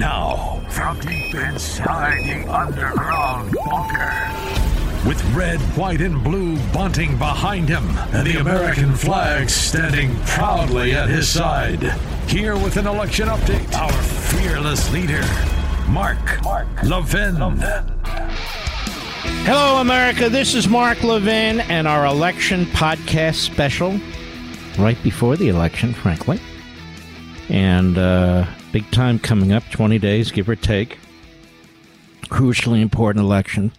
Now, from deep inside the underground bunker. With red, white, and blue bunting behind him, and the American flag standing proudly at his side. Here with an election update, our fearless leader, Mark, Mark Levin. Levin. Hello, America. This is Mark Levin and our election podcast special right before the election, frankly. And uh, big time coming up 20 days, give or take. Crucially important election.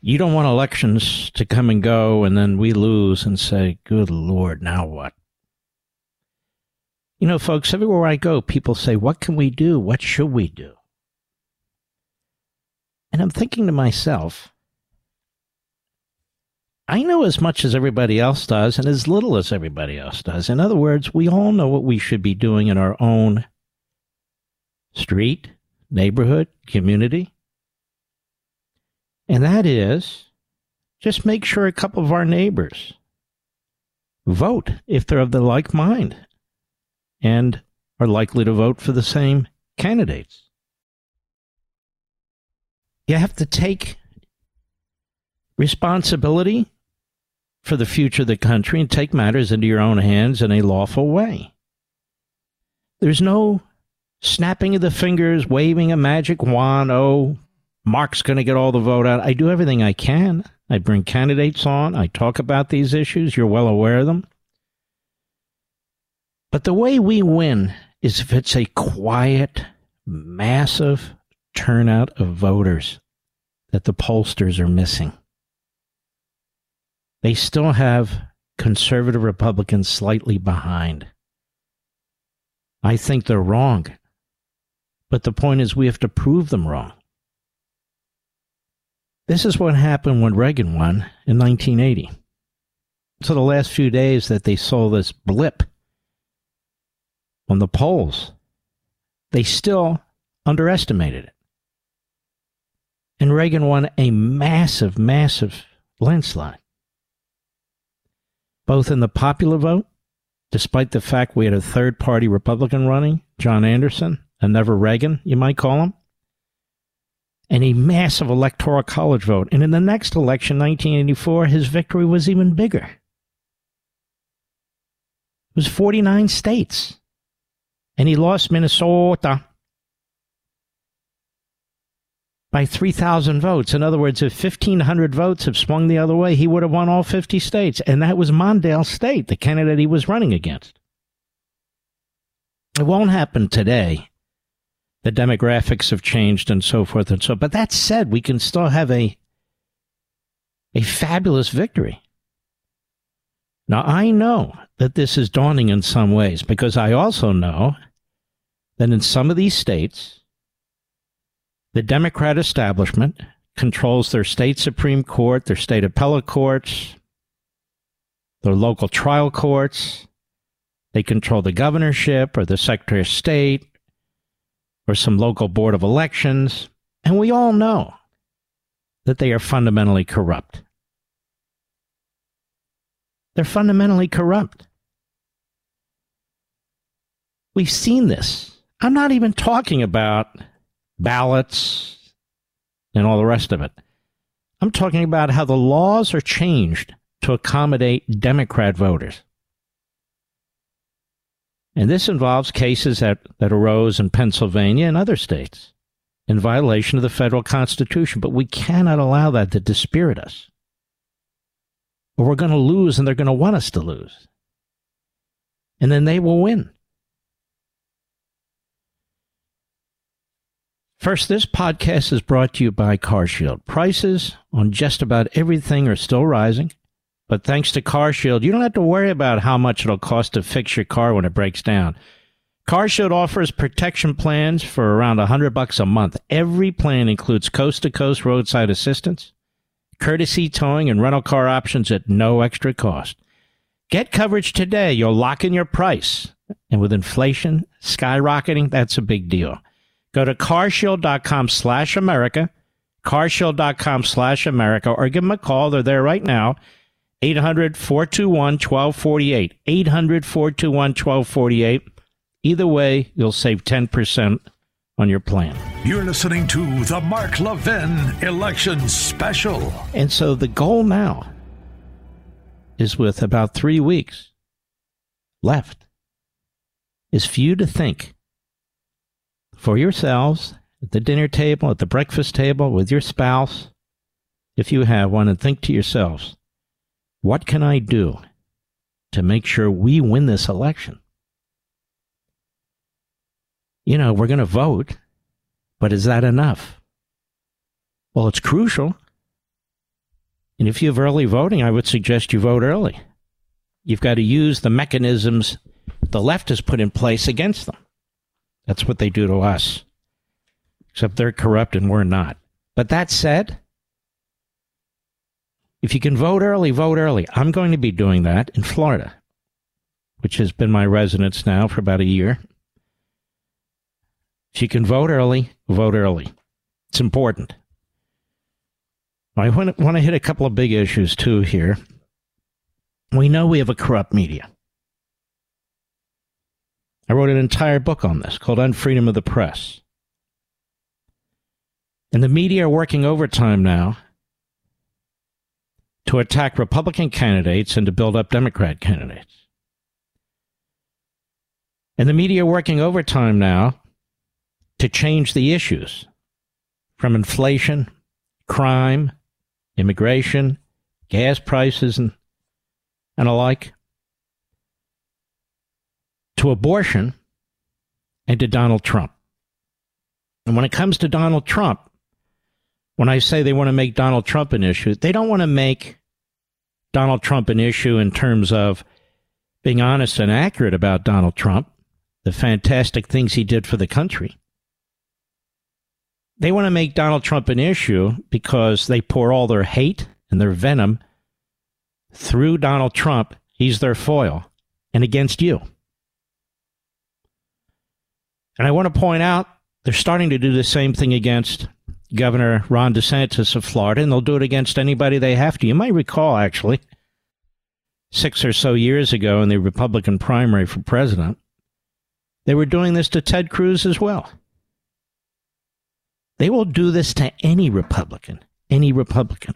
You don't want elections to come and go and then we lose and say, good Lord, now what? You know, folks, everywhere I go, people say, what can we do? What should we do? And I'm thinking to myself, I know as much as everybody else does and as little as everybody else does. In other words, we all know what we should be doing in our own street, neighborhood, community. And that is just make sure a couple of our neighbors vote if they're of the like mind and are likely to vote for the same candidates. You have to take responsibility for the future of the country and take matters into your own hands in a lawful way. There's no snapping of the fingers, waving a magic wand. Oh, Mark's going to get all the vote out. I do everything I can. I bring candidates on. I talk about these issues. You're well aware of them. But the way we win is if it's a quiet, massive turnout of voters that the pollsters are missing they still have conservative Republicans slightly behind. I think they're wrong. But the point is, we have to prove them wrong. This is what happened when Reagan won in 1980. So the last few days that they saw this blip on the polls, they still underestimated it. And Reagan won a massive, massive landslide both in the popular vote, despite the fact we had a third party Republican running, John Anderson, and never Reagan, you might call him, and a massive electoral college vote. And in the next election, 1984, his victory was even bigger. It was 49 states. And he lost Minnesota by 3,000 votes. In other words, if 1,500 votes have swung the other way, he would have won all 50 states. And that was Mondale State, the candidate he was running against. It won't happen today. The demographics have changed and so forth and so. But that said, we can still have a a fabulous victory. Now I know that this is daunting in some ways because I also know that in some of these states the Democrat establishment controls their state Supreme Court, their state appellate courts, their local trial courts. They control the governorship or the Secretary of State or some local board of elections. And we all know that they are fundamentally corrupt. They're fundamentally corrupt. We've seen this. I'm not even talking about ballots, and all the rest of it. I'm talking about how the laws are changed to accommodate Democrat voters. And this involves cases that, that arose in Pennsylvania and other states in violation of the federal Constitution. But we cannot allow that to dispirit us. Or we're going to lose and they're going to want us to lose. And then they will win. First, this podcast is brought to you by CarShield. Prices on just about everything are still rising, but thanks to CarShield, you don't have to worry about how much it'll cost to fix your car when it breaks down. CarShield offers protection plans for around 100 bucks a month. Every plan includes coast-to-coast roadside assistance, courtesy towing, and rental car options at no extra cost. Get coverage today. You'll lock in your price. And with inflation skyrocketing, that's a big deal. Go to carshield.com slash America, carshield.com slash America, or give them a call. They're there right now. 800 421 1248. 800 421 1248. Either way, you'll save 10% on your plan. You're listening to the Mark Levin Election Special. And so the goal now is with about three weeks left, is for you to think for yourselves at the dinner table, at the breakfast table, with your spouse, if you have one, and think to yourselves, what can I do to make sure we win this election? You know, we're going to vote, but is that enough? Well, it's crucial. And if you have early voting, I would suggest you vote early. You've got to use the mechanisms the left has put in place against them. That's what they do to us. Except they're corrupt and we're not. But that said, if you can vote early, vote early. I'm going to be doing that in Florida, which has been my residence now for about a year. If you can vote early, vote early. It's important. I want to, hit a couple of big issues too here. We know we have a corrupt media. I wrote an entire book on this called Unfreedom of the Press. And the media are working overtime now to attack Republican candidates and to build up Democrat candidates. And the media are working overtime now to change the issues from inflation, crime, immigration, gas prices, and, and alike, to abortion and to Donald Trump. And when it comes to Donald Trump, when I say they want to make Donald Trump an issue, they don't want to make Donald Trump an issue in terms of being honest and accurate about Donald Trump, the fantastic things he did for the country. They want to make Donald Trump an issue because they pour all their hate and their venom through Donald Trump. He's their foil and against you. And I want to point out they're starting to do the same thing against Governor Ron DeSantis of Florida, and they'll do it against anybody they have to. You might recall, actually, six or so years ago in the Republican primary for president, they were doing this to Ted Cruz as well. They will do this to any Republican, any Republican.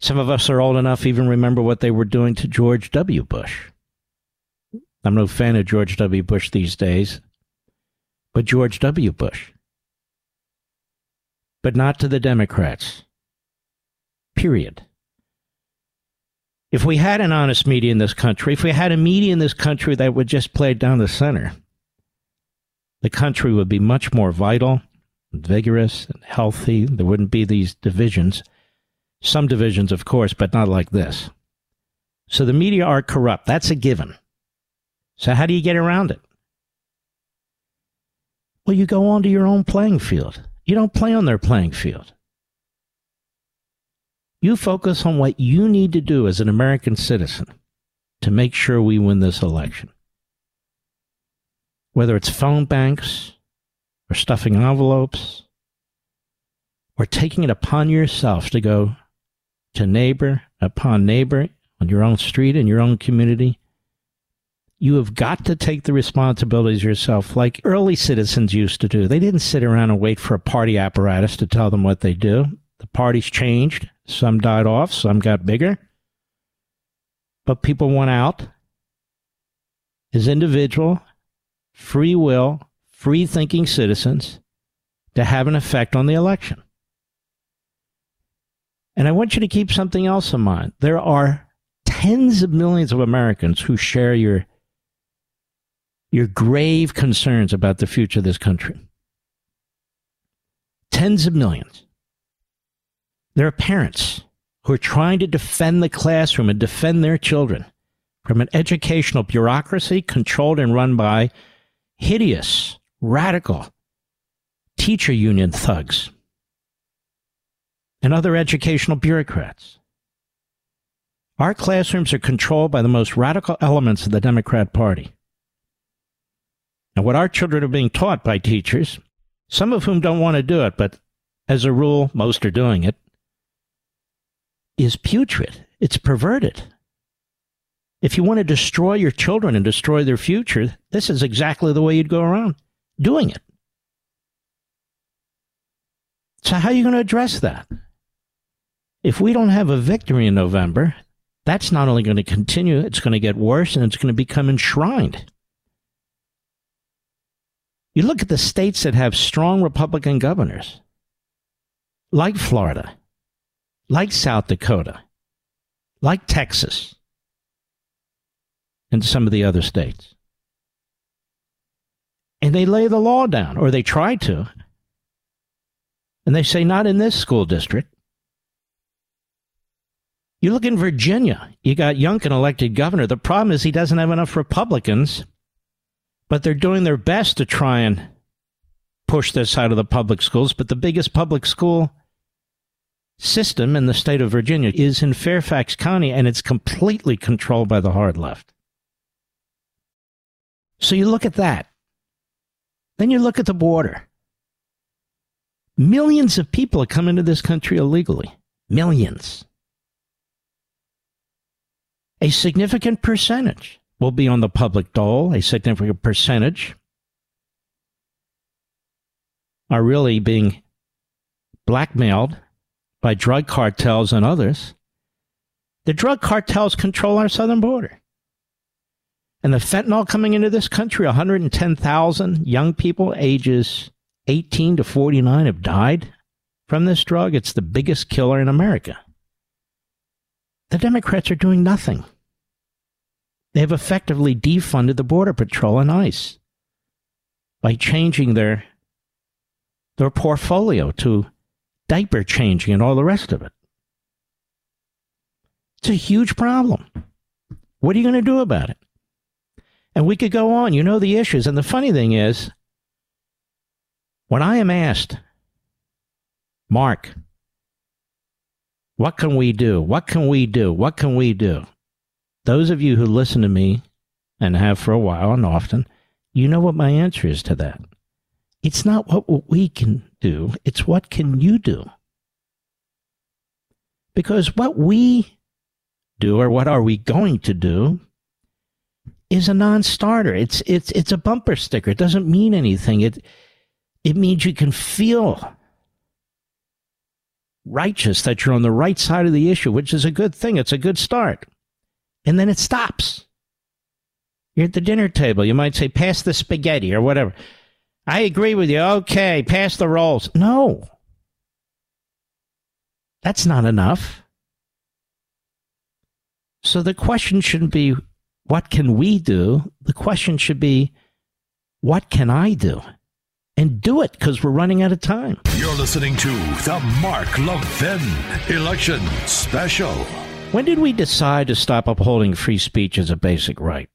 Some of us are old enough even remember what they were doing to George W. Bush. I'm no fan of George W. Bush these days, but George W. Bush but not to the Democrats. Period. If we had an honest media in this country, if we had a media in this country that would just play down the center, the country would be much more vital, and vigorous, and healthy. There wouldn't be these divisions. Some divisions, of course, but not like this. So the media are corrupt. That's a given. So how do you get around it? Well, you go onto your own playing field. You don't play on their playing field. You focus on what you need to do as an American citizen to make sure we win this election. Whether it's phone banks or stuffing envelopes or taking it upon yourself to go to neighbor upon neighbor on your own street in your own community you have got to take the responsibilities yourself, like early citizens used to do. They didn't sit around and wait for a party apparatus to tell them what they do. The parties changed. Some died off, some got bigger. But people went out as individual, free will, free thinking citizens to have an effect on the election. And I want you to keep something else in mind. There are tens of millions of Americans who share your your grave concerns about the future of this country. Tens of millions. There are parents who are trying to defend the classroom and defend their children from an educational bureaucracy controlled and run by hideous, radical teacher union thugs and other educational bureaucrats. Our classrooms are controlled by the most radical elements of the Democrat Party. And what our children are being taught by teachers, some of whom don't want to do it, but as a rule, most are doing it, is putrid. It's perverted. If you want to destroy your children and destroy their future, this is exactly the way you'd go around doing it. So, how are you going to address that? If we don't have a victory in November, that's not only going to continue, it's going to get worse and it's going to become enshrined. You look at the states that have strong Republican governors, like Florida, like South Dakota, like Texas, and some of the other states. And they lay the law down, or they try to. And they say, not in this school district. You look in Virginia, you got Youngkin elected governor. The problem is he doesn't have enough Republicans, but they're doing their best to try and push this out of the public schools. But the biggest public school system in the state of Virginia is in Fairfax County, and it's completely controlled by the hard left. So you look at that. Then you look at the border. Millions of people are coming to this country illegally. Millions. A significant percentage will be on the public dole, a significant percentage are really being blackmailed by drug cartels and others. The drug cartels control our southern border. And the fentanyl coming into this country, 110,000 young people ages 18 to 49 have died from this drug. It's the biggest killer in America. The Democrats are doing nothing. They have effectively defunded the Border Patrol and ICE by changing their, their portfolio to diaper changing and all the rest of it. It's a huge problem. What are you going to do about it? And we could go on. You know the issues. And the funny thing is, when I am asked, Mark, what can we do? What can we do? What can we do? Those of you who listen to me and have for a while and often, you know what my answer is to that. It's not what we can do, it's what can you do? Because what we do or what are we going to do is a non-starter. It's it's it's a bumper sticker. It doesn't mean anything. It it means you can feel righteous that you're on the right side of the issue, which is a good thing. It's a good start. And then it stops. You're at the dinner table. You might say, pass the spaghetti or whatever. I agree with you. Okay, pass the rolls. No. That's not enough. So the question shouldn't be, what can we do? The question should be, what can I do? And do it because we're running out of time. You're listening to the Mark Levin Election Special. When did we decide to stop upholding free speech as a basic right?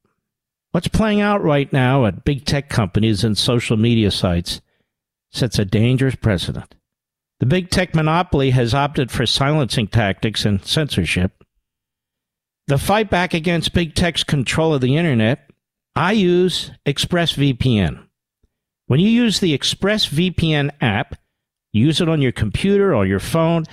What's playing out right now at big tech companies and social media sites sets a dangerous precedent. The big tech monopoly has opted for silencing tactics and censorship. The fight back against big tech's control of the internet, I use ExpressVPN. When you use the ExpressVPN app, use it on your computer or your phone,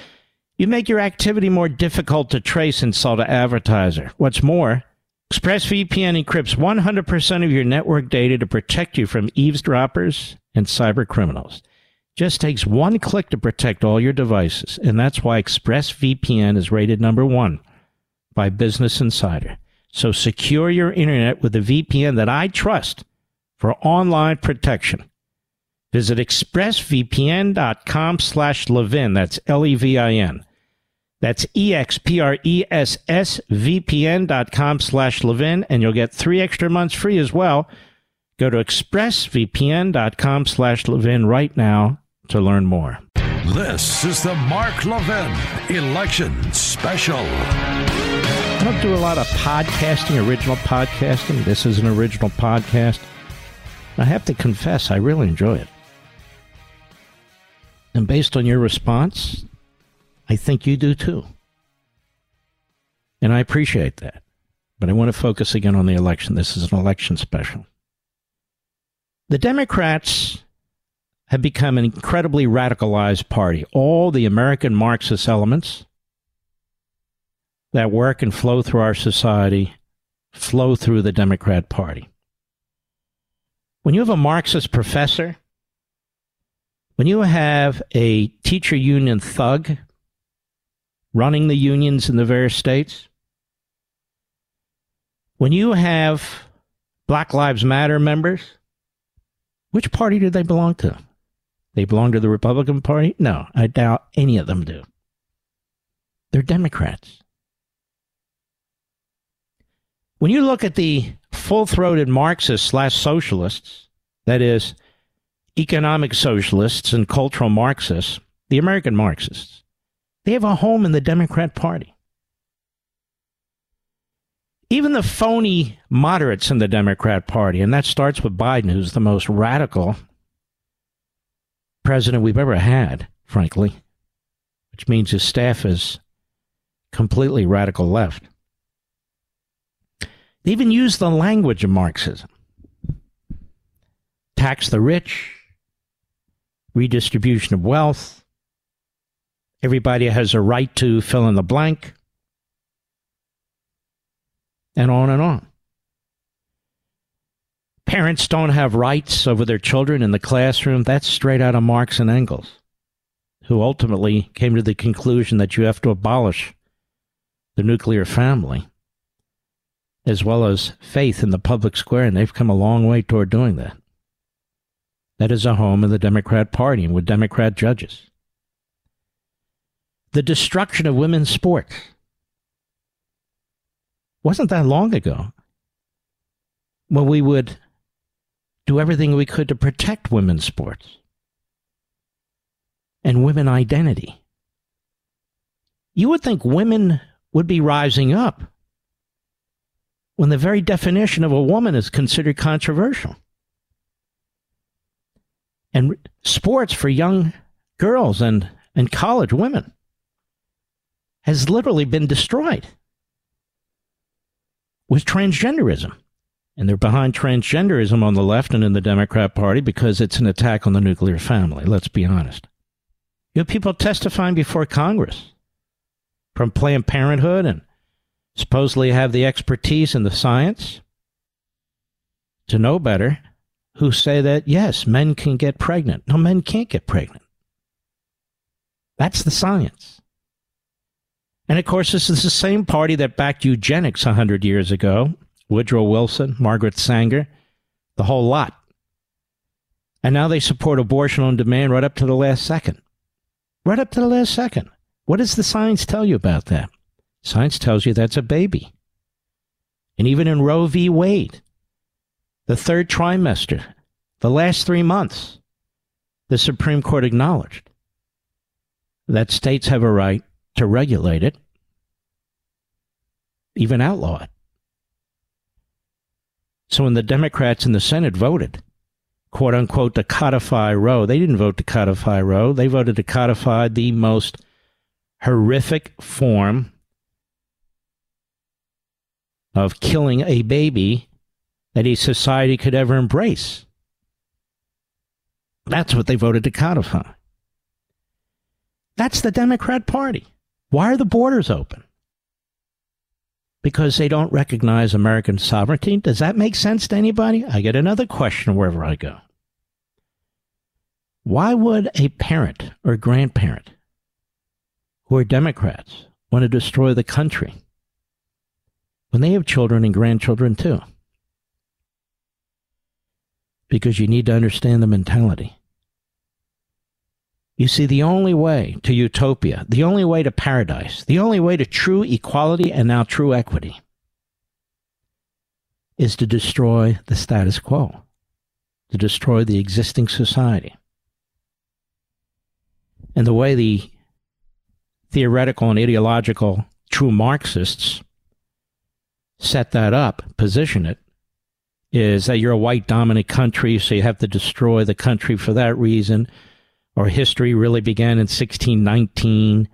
you make your activity more difficult to trace and sell to advertiser. What's more, ExpressVPN encrypts 100% of your network data to protect you from eavesdroppers and cyber criminals. Just takes one click to protect all your devices, and that's why ExpressVPN is rated number one by Business Insider. So secure your internet with a VPN that I trust for online protection. Visit expressvpn.com slash Levin. That's L-E-V-I-N. That's E-X-P-R-E-S-S-V-P-N dot com slash Levin, and you'll get three extra months free as well. Go to expressvpn.com slash Levin right now to learn more. This is the Mark Levin Election Special. I don't do a lot of podcasting, original podcasting. This is an original podcast. I have to confess, I really enjoy it. And based on your response, I think you do too. And I appreciate that. But I want to focus again on the election. This is an election special. The Democrats have become an incredibly radicalized party. All the American Marxist elements that work and flow through our society flow through the Democrat Party. When you have a Marxist professor, when you have a teacher union thug running the unions in the various states, when you have Black Lives Matter members, which party do they belong to? They belong to the Republican Party? No, I doubt any of them do. They're Democrats. When you look at the full throated Marxists slash socialists, that is, economic socialists and cultural Marxists, the American Marxists, they have a home in the Democrat Party. Even the phony moderates in the Democrat Party, and that starts with Biden, who's the most radical president we've ever had, frankly, which means his staff is completely radical left. They even use the language of Marxism tax the rich, redistribution of wealth, everybody has a right to fill in the blank, and on and on. Parents don't have rights over their children in the classroom. That's straight out of Marx and Engels, who ultimately came to the conclusion that you have to abolish the nuclear family as well as faith in the public square, and they've come a long way toward doing that. That is a home of the Democrat Party and with Democrat judges. The destruction of women's sports wasn't that long ago when we would do everything we could to protect women's sports and women identity. You would think women would be rising up when the very definition of a woman is considered controversial. And sports for young girls and, and college women has literally been destroyed with transgenderism. And they're behind transgenderism on the left and in the Democrat Party because it's an attack on the nuclear family, let's be honest. You have people testifying before Congress from Planned Parenthood and supposedly have the expertise and the science to know better who say that, yes, men can get pregnant. No, men can't get pregnant. That's the science. And of course, this is the same party that backed eugenics 100 years ago Woodrow Wilson, Margaret Sanger, the whole lot. And now they support abortion on demand right up to the last second. Right up to the last second. What does the science tell you about that? Science tells you that's a baby. And even in Roe v. Wade, the third trimester, the last three months, the Supreme Court acknowledged that states have a right to regulate it, even outlaw it. So when the Democrats in the Senate voted, quote unquote, to codify Roe, they didn't vote to codify Roe. They voted to codify the most horrific form of killing a baby that a society could ever embrace. That's what they voted to codify. That's the Democrat Party. Why are the borders open? Because they don't recognize American sovereignty? Does that make sense to anybody? I get another question wherever I go. Why would a parent or grandparent who are Democrats want to destroy the country when they have children and grandchildren too. Because you need to understand the mentality. You see, the only way to utopia, the only way to paradise, the only way to true equality and now true equity is to destroy the status quo, to destroy the existing society. And the way the theoretical and ideological true Marxists set that up, position it, is that you're a white dominant country, so you have to destroy the country for that reason, or history really began in 1619,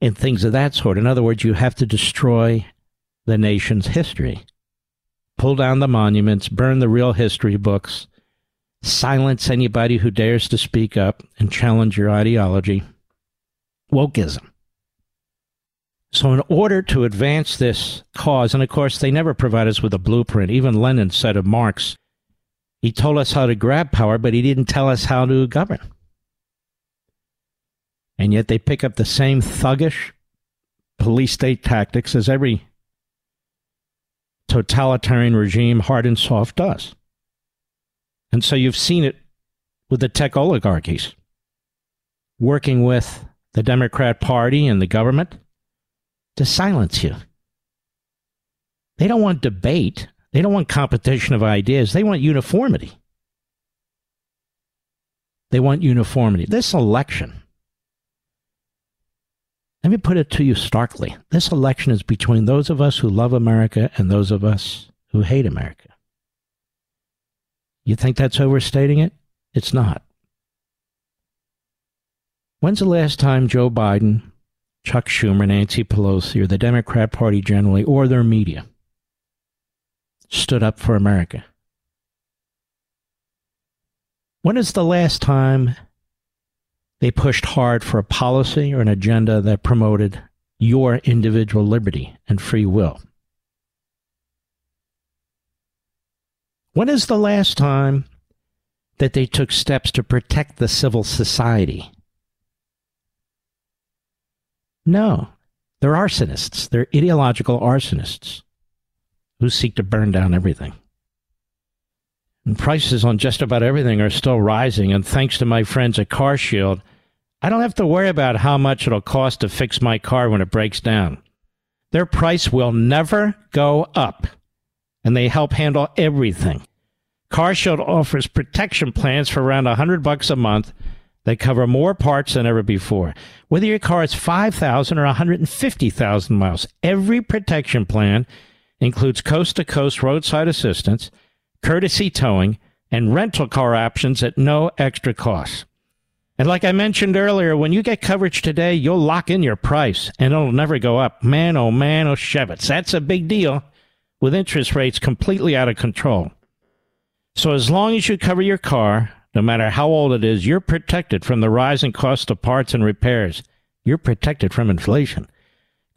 and things of that sort. In other words, you have to destroy the nation's history, pull down the monuments, burn the real history books, silence anybody who dares to speak up and challenge your ideology. Wokeism. So, in order to advance this cause, and of course, they never provide us with a blueprint. Even Lenin said of Marx, he told us how to grab power, but he didn't tell us how to govern. And yet, they pick up the same thuggish police state tactics as every totalitarian regime, hard and soft, does. And so, you've seen it with the tech oligarchies working with the Democrat Party and the government to silence you. They don't want debate. They don't want competition of ideas. They want uniformity. They want uniformity. This election, let me put it to you starkly this election is between those of us who love America and those of us who hate America. You think that's overstating it? It's not. When's the last time Joe Biden Chuck Schumer, Nancy Pelosi, or the Democrat Party generally, or their media stood up for America? When is the last time they pushed hard for a policy or an agenda that promoted your individual liberty and free will? When is the last time that they took steps to protect the civil society no. They're arsonists. They're ideological arsonists who seek to burn down everything. And prices on just about everything are still rising. And thanks to my friends at CarShield, I don't have to worry about how much it'll cost to fix my car when it breaks down. Their price will never go up, and they help handle everything. CarShield offers protection plans for around 100 bucks a month they cover more parts than ever before. Whether your car is 5,000 or 150,000 miles, every protection plan includes coast to coast roadside assistance, courtesy towing, and rental car options at no extra cost. And like I mentioned earlier, when you get coverage today, you'll lock in your price and it'll never go up. Man, oh man, oh Shevitz. That's a big deal with interest rates completely out of control. So as long as you cover your car, no matter how old it is, you're protected from the rising cost of parts and repairs. You're protected from inflation.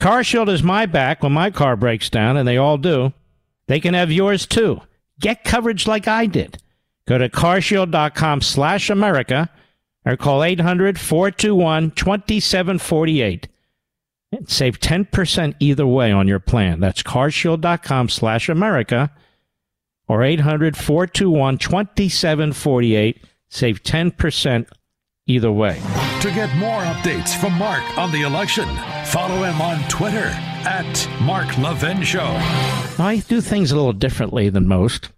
CarShield is my back when my car breaks down, and they all do. They can have yours too. Get coverage like I did. Go to carshield.com slash America or call 800 421 2748 and save 10% either way on your plan. That's carshield.com slash America or 800 421 2748 Save 10% either way. To get more updates from Mark on the election, follow him on Twitter at Mark Levin Show. I do things a little differently than most.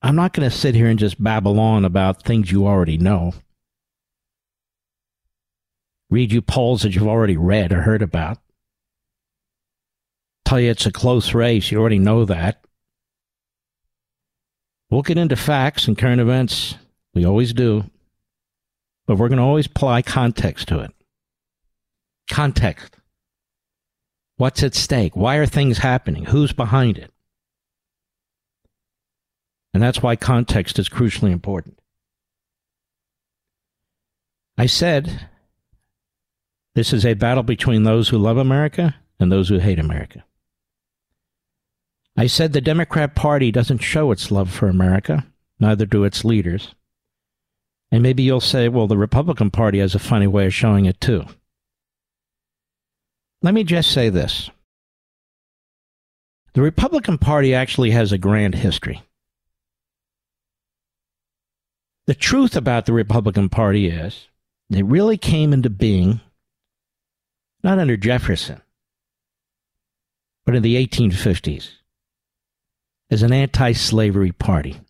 I'm not going to sit here and just babble on about things you already know. Read you polls that you've already read or heard about. Tell you it's a close race. You already know that. We'll get into facts and current events. We always do. But we're going to always apply context to it. Context. What's at stake? Why are things happening? Who's behind it? And that's why context is crucially important. I said this is a battle between those who love America and those who hate America. I said the Democrat Party doesn't show its love for America, neither do its leaders. And maybe you'll say, well, the Republican Party has a funny way of showing it too. Let me just say this the Republican Party actually has a grand history. The truth about the Republican Party is it really came into being not under Jefferson, but in the 1850s as an anti slavery party.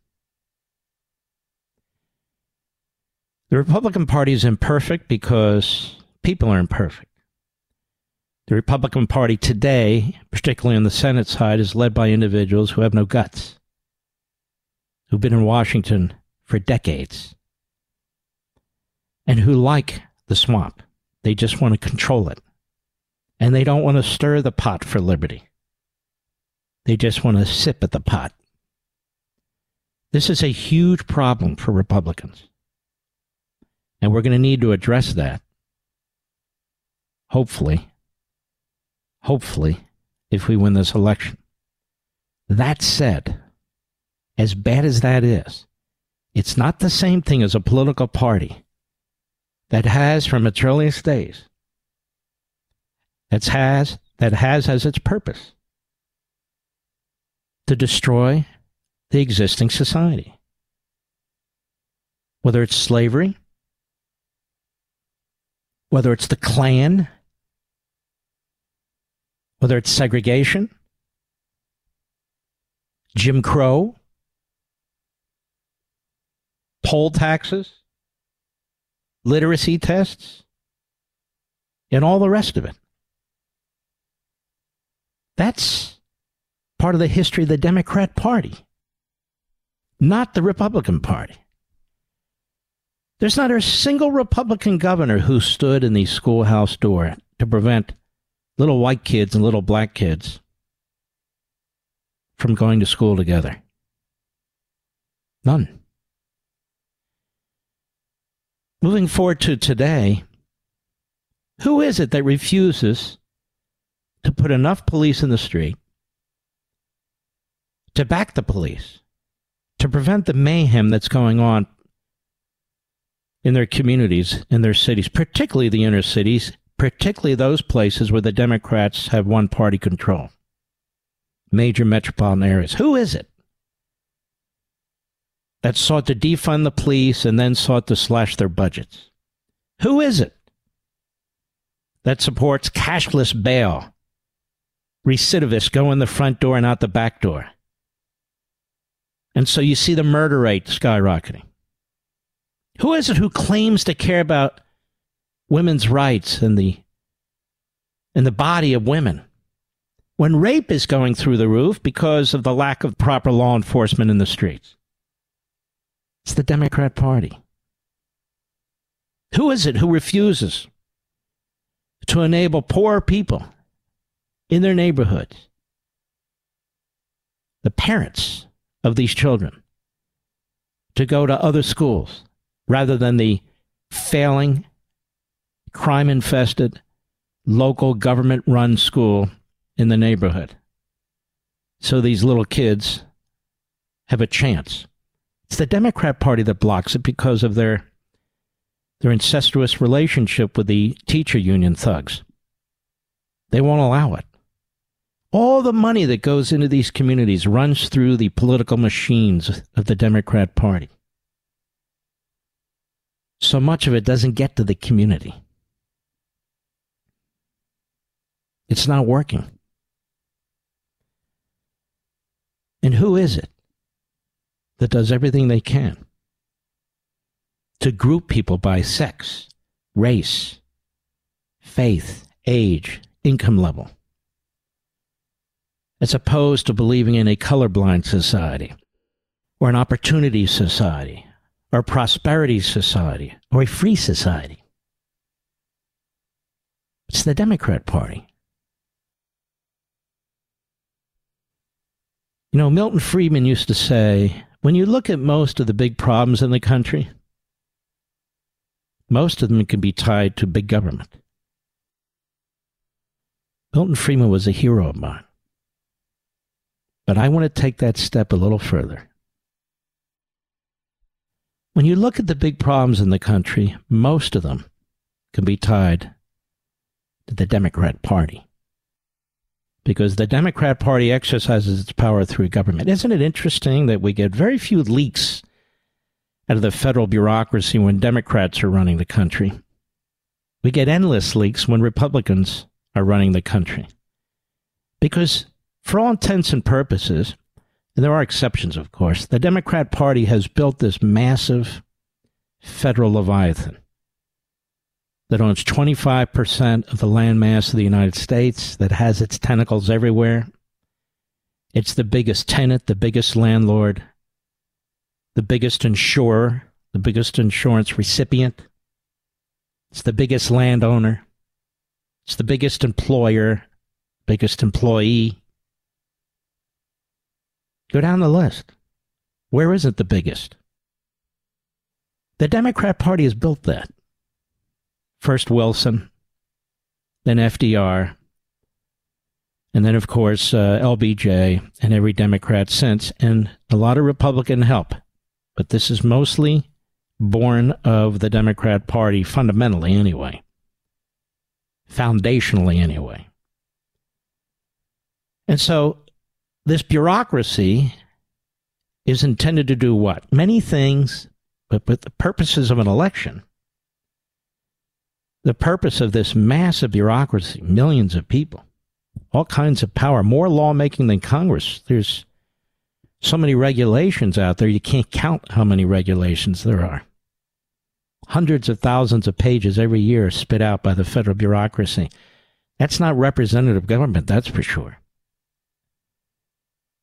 The Republican Party is imperfect because people are imperfect. The Republican Party today, particularly on the Senate side, is led by individuals who have no guts, who've been in Washington for decades, and who like the swamp. They just want to control it. And they don't want to stir the pot for liberty. They just want to sip at the pot. This is a huge problem for Republicans. And we're going to need to address that. hopefully, hopefully, if we win this election. That said, as bad as that is, it's not the same thing as a political party that has, from its earliest days, that has that has as its purpose to destroy the existing society. Whether it's slavery, whether it's the Klan, whether it's segregation, Jim Crow, poll taxes, literacy tests, and all the rest of it. That's part of the history of the Democrat Party, not the Republican Party. There's not a single Republican governor who stood in the schoolhouse door to prevent little white kids and little black kids from going to school together. None. Moving forward to today, who is it that refuses to put enough police in the street to back the police, to prevent the mayhem that's going on in their communities, in their cities, particularly the inner cities, particularly those places where the Democrats have one party control, major metropolitan areas. Who is it that sought to defund the police and then sought to slash their budgets? Who is it that supports cashless bail? Recidivists go in the front door and out the back door. And so you see the murder rate skyrocketing. Who is it who claims to care about women's rights and the and the body of women? When rape is going through the roof because of the lack of proper law enforcement in the streets. It's the Democrat Party. Who is it who refuses to enable poor people in their neighborhoods, the parents of these children, to go to other schools rather than the failing, crime infested, local government run school in the neighborhood. So these little kids have a chance. It's the Democrat Party that blocks it because of their their incestuous relationship with the teacher union thugs. They won't allow it. All the money that goes into these communities runs through the political machines of the Democrat Party so much of it doesn't get to the community. It's not working. And who is it that does everything they can to group people by sex, race, faith, age, income level, as opposed to believing in a colorblind society or an opportunity society or a prosperity society or a free society. It's the Democrat Party. You know, Milton Friedman used to say when you look at most of the big problems in the country, most of them can be tied to big government. Milton Friedman was a hero of mine. But I want to take that step a little further. When you look at the big problems in the country, most of them can be tied to the Democrat Party. Because the Democrat Party exercises its power through government. Isn't it interesting that we get very few leaks out of the federal bureaucracy when Democrats are running the country? We get endless leaks when Republicans are running the country. Because, for all intents and purposes, and there are exceptions, of course, the Democrat Party has built this massive federal leviathan that owns 25% of the landmass of the United States, that has its tentacles everywhere. It's the biggest tenant, the biggest landlord, the biggest insurer, the biggest insurance recipient. It's the biggest landowner. It's the biggest employer, biggest employee. Go down the list. Where is it the biggest? The Democrat Party has built that. First Wilson, then FDR, and then, of course, uh, LBJ and every Democrat since, and a lot of Republican help. But this is mostly born of the Democrat Party, fundamentally, anyway. Foundationally, anyway. And so, this bureaucracy is intended to do what? Many things, but with the purposes of an election. The purpose of this massive bureaucracy, millions of people, all kinds of power, more lawmaking than Congress. There's so many regulations out there, you can't count how many regulations there are. Hundreds of thousands of pages every year spit out by the federal bureaucracy. That's not representative government, that's for sure.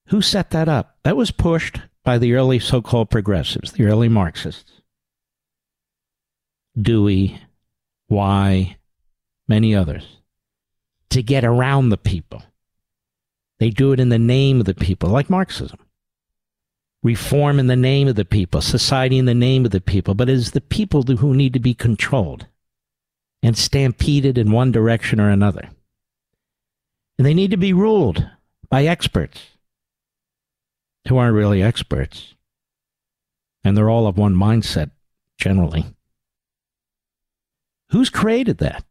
Who set that up? That was pushed by the early so called progressives, the early Marxists. Dewey, Weyl, many others to get around the people. They do it in the name of the people, like Marxism. Reform in the name of the people, society in the name of the people, but it is the people who need to be controlled and stampeded in one direction or another. And they need to be ruled by experts who aren't really experts. And they're all of one mindset, generally. Who's created that?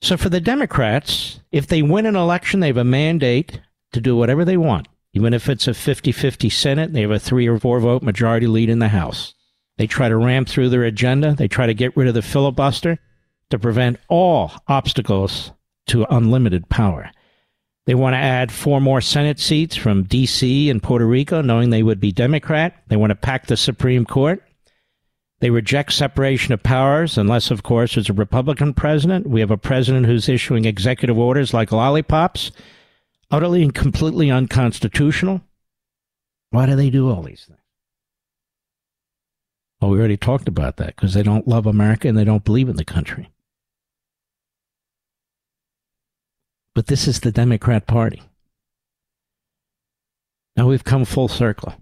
So for the Democrats, if they win an election, they have a mandate to do whatever they want. Even if it's a 50 50 Senate, they have a three or four vote majority lead in the House. They try to ram through their agenda. They try to get rid of the filibuster to prevent all obstacles to unlimited power. They want to add four more Senate seats from D.C. and Puerto Rico, knowing they would be Democrat. They want to pack the Supreme Court. They reject separation of powers, unless, of course, it's a Republican president. We have a president who's issuing executive orders like lollipops, utterly and completely unconstitutional. Why do they do all these things? Well, we already talked about that because they don't love America and they don't believe in the country. But this is the Democrat Party. Now we've come full circle.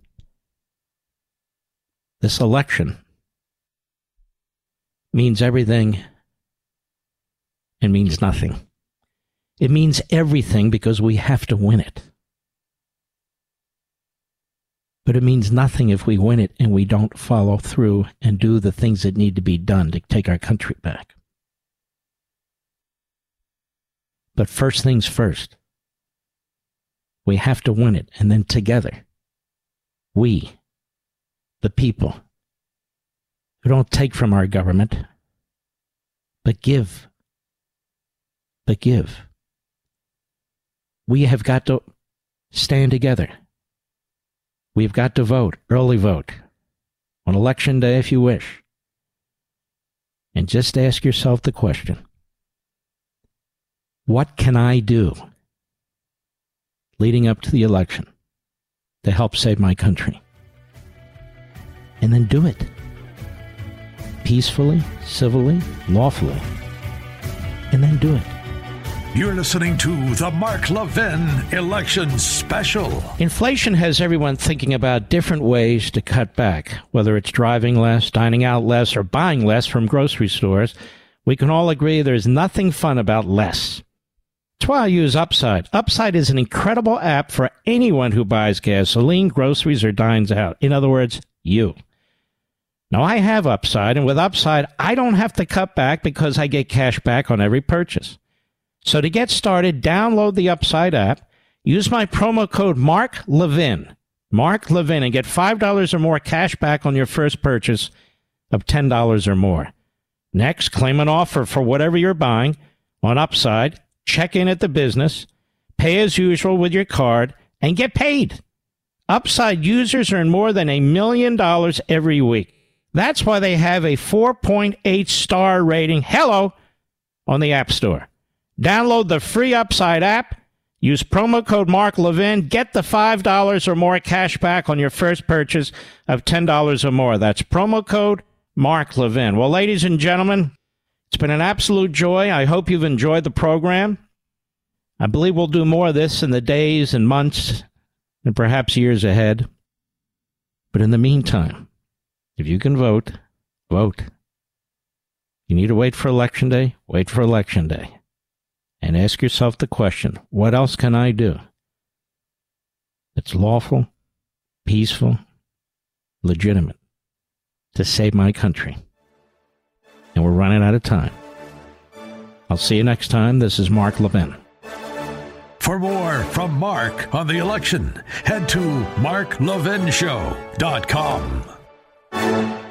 This election means everything and means nothing. It means everything because we have to win it. But it means nothing if we win it and we don't follow through and do the things that need to be done to take our country back. But first things first, we have to win it. And then together, we, the people, who don't take from our government, but give. But give. We have got to stand together. We've got to vote, early vote, on election day if you wish. And just ask yourself the question what can I do leading up to the election to help save my country? And then do it peacefully, civilly, lawfully, and then do it. You're listening to the Mark Levin Election Special. Inflation has everyone thinking about different ways to cut back, whether it's driving less, dining out less, or buying less from grocery stores. We can all agree there's nothing fun about less. That's why I use Upside. Upside is an incredible app for anyone who buys gasoline, groceries, or dines out. In other words, you. Now I have Upside, and with Upside, I don't have to cut back because I get cash back on every purchase. So to get started, download the Upside app, use my promo code Mark Levin, Mark Levin, and get $5 or more cash back on your first purchase of $10 or more. Next, claim an offer for whatever you're buying on Upside, check in at the business, pay as usual with your card, and get paid. Upside users earn more than a million dollars every week. That's why they have a 4.8 star rating, hello, on the App Store. Download the free Upside app. Use promo code Mark Levin. Get the $5 or more cash back on your first purchase of $10 or more. That's promo code Mark Levin. Well, ladies and gentlemen, it's been an absolute joy. I hope you've enjoyed the program. I believe we'll do more of this in the days and months and perhaps years ahead. But in the meantime, if you can vote, vote. You need to wait for election day? Wait for election day. And ask yourself the question what else can I do that's lawful, peaceful, legitimate to save my country? and we're running out of time. I'll see you next time. This is Mark Levin. For more from Mark on the election, head to marklevinshow.com.